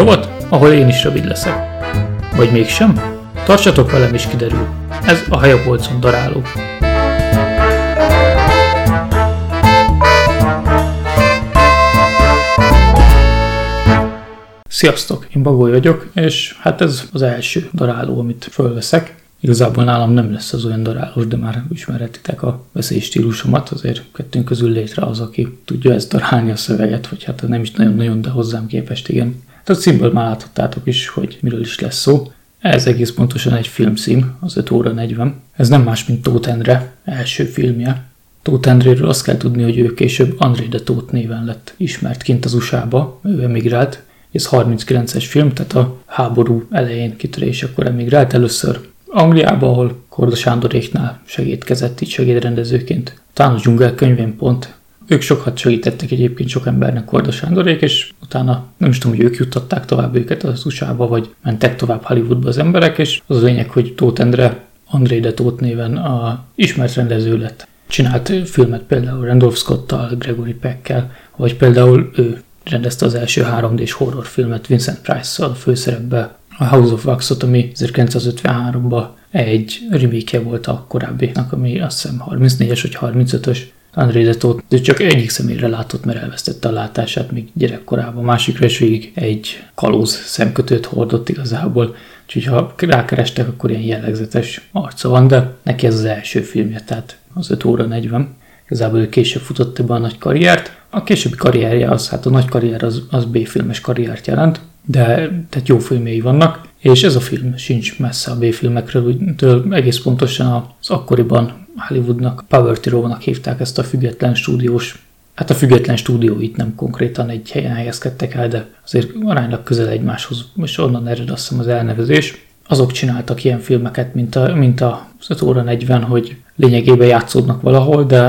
rovat, ahol én is rövid leszek. Vagy mégsem? Tartsatok velem is kiderül. Ez a hajapolcon daráló. Sziasztok, én Bagoly vagyok, és hát ez az első daráló, amit fölveszek. Igazából nálam nem lesz az olyan darálós, de már ismeretitek a veszélystílusomat, azért kettőnk közül létre az, aki tudja ezt darálni a szöveget, vagy hát nem is nagyon-nagyon, de hozzám képest igen. Hát a címből már láthattátok is, hogy miről is lesz szó. Ez egész pontosan egy filmszím, az 5 óra 40. Ez nem más, mint Tóth Endre első filmje. Tóth Endréről azt kell tudni, hogy ő később André de Tóth néven lett ismert kint az USA-ba, ő emigrált, ez 39-es film, tehát a háború elején kitörésekor emigrált először Angliába, ahol Korda Sándoréknál segítkezett így segédrendezőként. Talán a dzsungel könyvén pont. Ők sokat segítettek egyébként sok embernek Korda Sándorék, és utána nem is tudom, hogy ők juttatták tovább őket az usa vagy mentek tovább Hollywoodba az emberek, és az a lényeg, hogy Tóth Endre, André de Tóth néven a ismert rendező lett. Csinált filmet például Randolph Scott-tal, Gregory Peckkel, vagy például ő rendezte az első 3D-s horrorfilmet Vincent Price-szal főszerepbe, a House of Wax-ot, ami 1953-ban egy remake volt a korábbinak, ami azt hiszem 34-es vagy 35-ös. André Detot, de csak egyik személyre látott, mert elvesztette a látását még gyerekkorában. Másikra is végig egy kalóz szemkötőt hordott igazából. Úgyhogy ha rákerestek, akkor ilyen jellegzetes arca van, de neki ez az első filmje, tehát az 5 óra 40. Igazából ő később futott be a nagy karriert. A későbbi karrierje az, hát a nagy karrier az, az B-filmes karriert jelent, de tehát jó filmjei vannak, és ez a film sincs messze a B-filmekről, egész pontosan az akkoriban Hollywoodnak, Power Tiro-nak hívták ezt a független stúdiós Hát a független stúdióit nem konkrétan egy helyen helyezkedtek el, de azért aránylag közel egymáshoz, és onnan ered azt hiszem az elnevezés. Azok csináltak ilyen filmeket, mint a, mint a 5 óra 40, hogy lényegében játszódnak valahol, de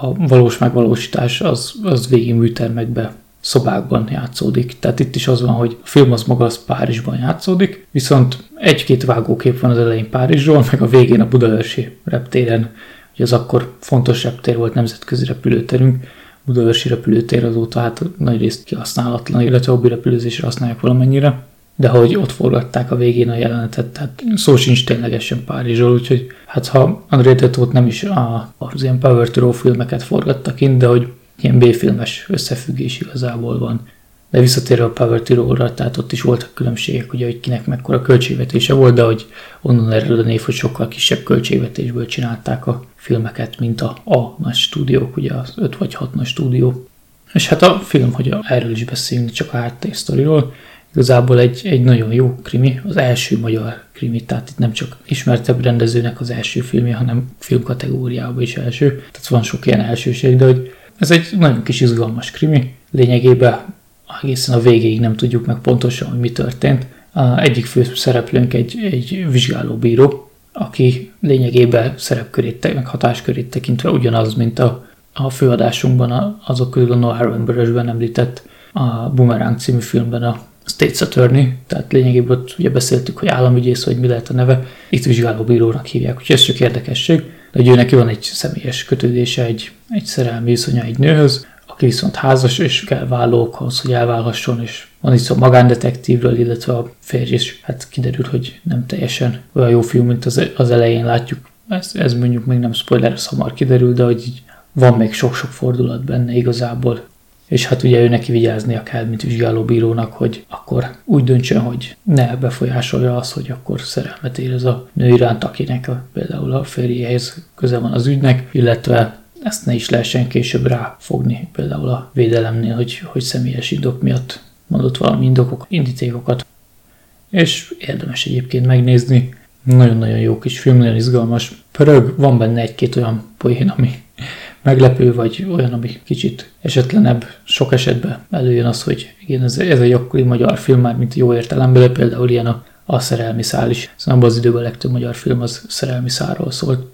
a valós megvalósítás az, az végig műtermekbe szobákban játszódik. Tehát itt is az van, hogy a film az maga az Párizsban játszódik, viszont egy-két vágókép van az elején Párizsról, meg a végén a Budaörsi reptéren, hogy az akkor fontos reptér volt, nemzetközi repülőterünk, Budaörsi repülőtér azóta hát nagy részt kihasználatlan, illetve hobbi repülőzésre használják valamennyire, de hogy ott forgatták a végén a jelenetet, tehát szó sincs ténylegesen Párizsról, úgyhogy hát ha André Tetót nem is a, az ilyen Power to filmeket forgattak kint, de hogy ilyen B-filmes összefüggés igazából van. De visszatérve a Power to tehát ott is voltak különbségek, ugye, hogy kinek mekkora költségvetése volt, de hogy onnan ered a név, hogy sokkal kisebb költségvetésből csinálták a filmeket, mint a, a nagy stúdiók, ugye az 5 vagy 6 nagy stúdió. És hát a film, hogy erről is beszélünk, csak a háttérsztoriról, igazából egy, egy nagyon jó krimi, az első magyar krimi, tehát itt nem csak ismertebb rendezőnek az első filmje, hanem film kategóriában is első, tehát van sok ilyen elsőség, de hogy ez egy nagyon kis izgalmas krimi, lényegében egészen a végéig nem tudjuk meg pontosan, hogy mi történt. A egyik fő szereplőnk egy, egy vizsgálóbíró, aki lényegében szerepkörét, meg hatáskörét tekintve ugyanaz, mint a, a főadásunkban azok közül a Noah Harrenbergsben említett a Boomerang című filmben a States Attorney, tehát lényegében ott ugye beszéltük, hogy államügyész, hogy mi lehet a neve, itt vizsgálóbírónak hívják, úgyhogy ez csak érdekesség, de hogy ő neki van egy személyes kötődése egy, egy szerelmi viszonya egy nőhöz, aki viszont házas, és kell vállókhoz, hogy elválhasson, és van itt szó magándetektívről, illetve a férj is, hát kiderül, hogy nem teljesen olyan jó film, mint az, az elején látjuk. Ez, ez mondjuk még nem spoiler, ez hamar kiderül, de hogy így van még sok-sok fordulat benne igazából, és hát ugye ő neki vigyáznia kell, mint vizsgálóbírónak, hogy akkor úgy döntsön, hogy ne befolyásolja azt, hogy akkor szerelmet érez a nő iránt, akinek a, például a férjéhez köze van az ügynek, illetve ezt ne is lehessen később ráfogni, például a védelemnél, hogy, hogy személyes indok miatt mondott valami indokok, indítékokat. És érdemes egyébként megnézni. Nagyon-nagyon jó kis film, nagyon izgalmas. Pörög, van benne egy-két olyan poén, ami meglepő, vagy olyan, ami kicsit esetlenebb, sok esetben előjön az, hogy igen, ez, ez egy akkori magyar film már, mint jó értelemben, például ilyen a, a szerelmi szál is. Szóval abban az időben a legtöbb magyar film az szerelmi szálról szólt.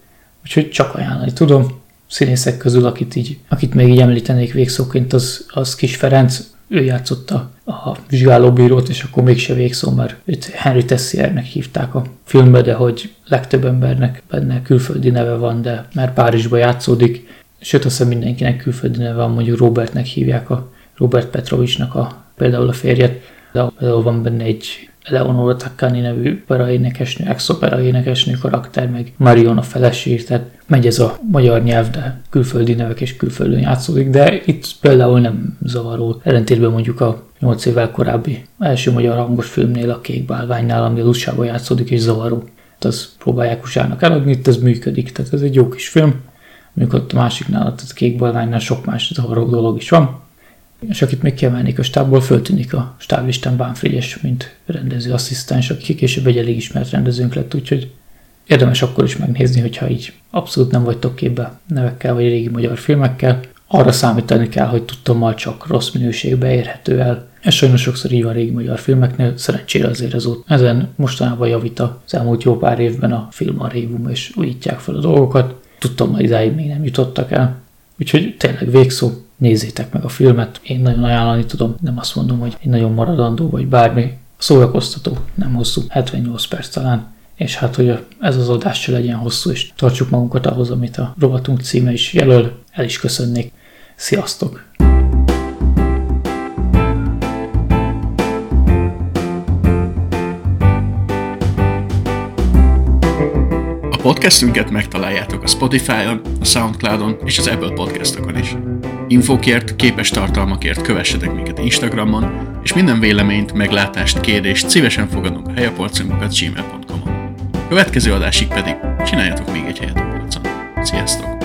Úgyhogy csak ajánlani tudom. Színészek közül, akit, így, akit még így említenék végszóként, az, az Kis Ferenc, ő játszotta a vizsgálóbírót, és akkor mégse végszó, mert őt Henry Tessiernek hívták a filmbe, de hogy legtöbb embernek benne külföldi neve van, de mert Párizsba játszódik, sőt azt hiszem mindenkinek külföldi neve van, mondjuk Robertnek hívják, a Robert Petrovicsnak a, például a férjet, de van benne egy Eleonora Taccani nevű opera énekesnő, ex-opera énekesnő karakter, meg Marion a feleség, tehát megy ez a magyar nyelv, de külföldi nevek és külföldön játszódik, de itt például nem zavaró. Ellentétben mondjuk a 8 évvel korábbi első magyar hangos filmnél, a Kék Bálványnál, ami a Lussában játszódik, és zavaró. Tehát azt próbálják usának eladni, itt ez működik, tehát ez egy jó kis film. Mondjuk ott a másiknál, tehát a Kék Bálványnál sok más zavaró dolog is van. És akit még kiemelnék a stábból, föltűnik a stáblistán Bánfrigyes, mint rendező asszisztens, aki később egy elég ismert rendezőnk lett, úgyhogy érdemes akkor is megnézni, hogyha így abszolút nem vagytok képbe nevekkel vagy régi magyar filmekkel. Arra számítani kell, hogy tudtommal csak rossz minőségbe érhető el. Ez sajnos sokszor így van régi magyar filmeknél, szerencsére azért ez ott. Ezen mostanában javít az elmúlt jó pár évben a filmarchívum, és újítják fel a dolgokat. Tudtam, idáig még nem jutottak el. Úgyhogy tényleg végszó, nézzétek meg a filmet. Én nagyon ajánlani tudom, nem azt mondom, hogy egy nagyon maradandó vagy bármi. Szórakoztató, nem hosszú, 78 perc talán. És hát, hogy ez az adás se legyen hosszú, és tartsuk magunkat ahhoz, amit a rovatunk címe is jelöl, el is köszönnék. Sziasztok! Podcastünket megtaláljátok a Spotify-on, a Soundcloud-on és az Apple Podcastokon is. Infokért, képes tartalmakért kövessetek minket Instagramon, és minden véleményt, meglátást, kérdést szívesen fogadunk a helyaporcunkat gmail.com-on. Következő adásig pedig csináljatok még egy helyet a polcon. Sziasztok!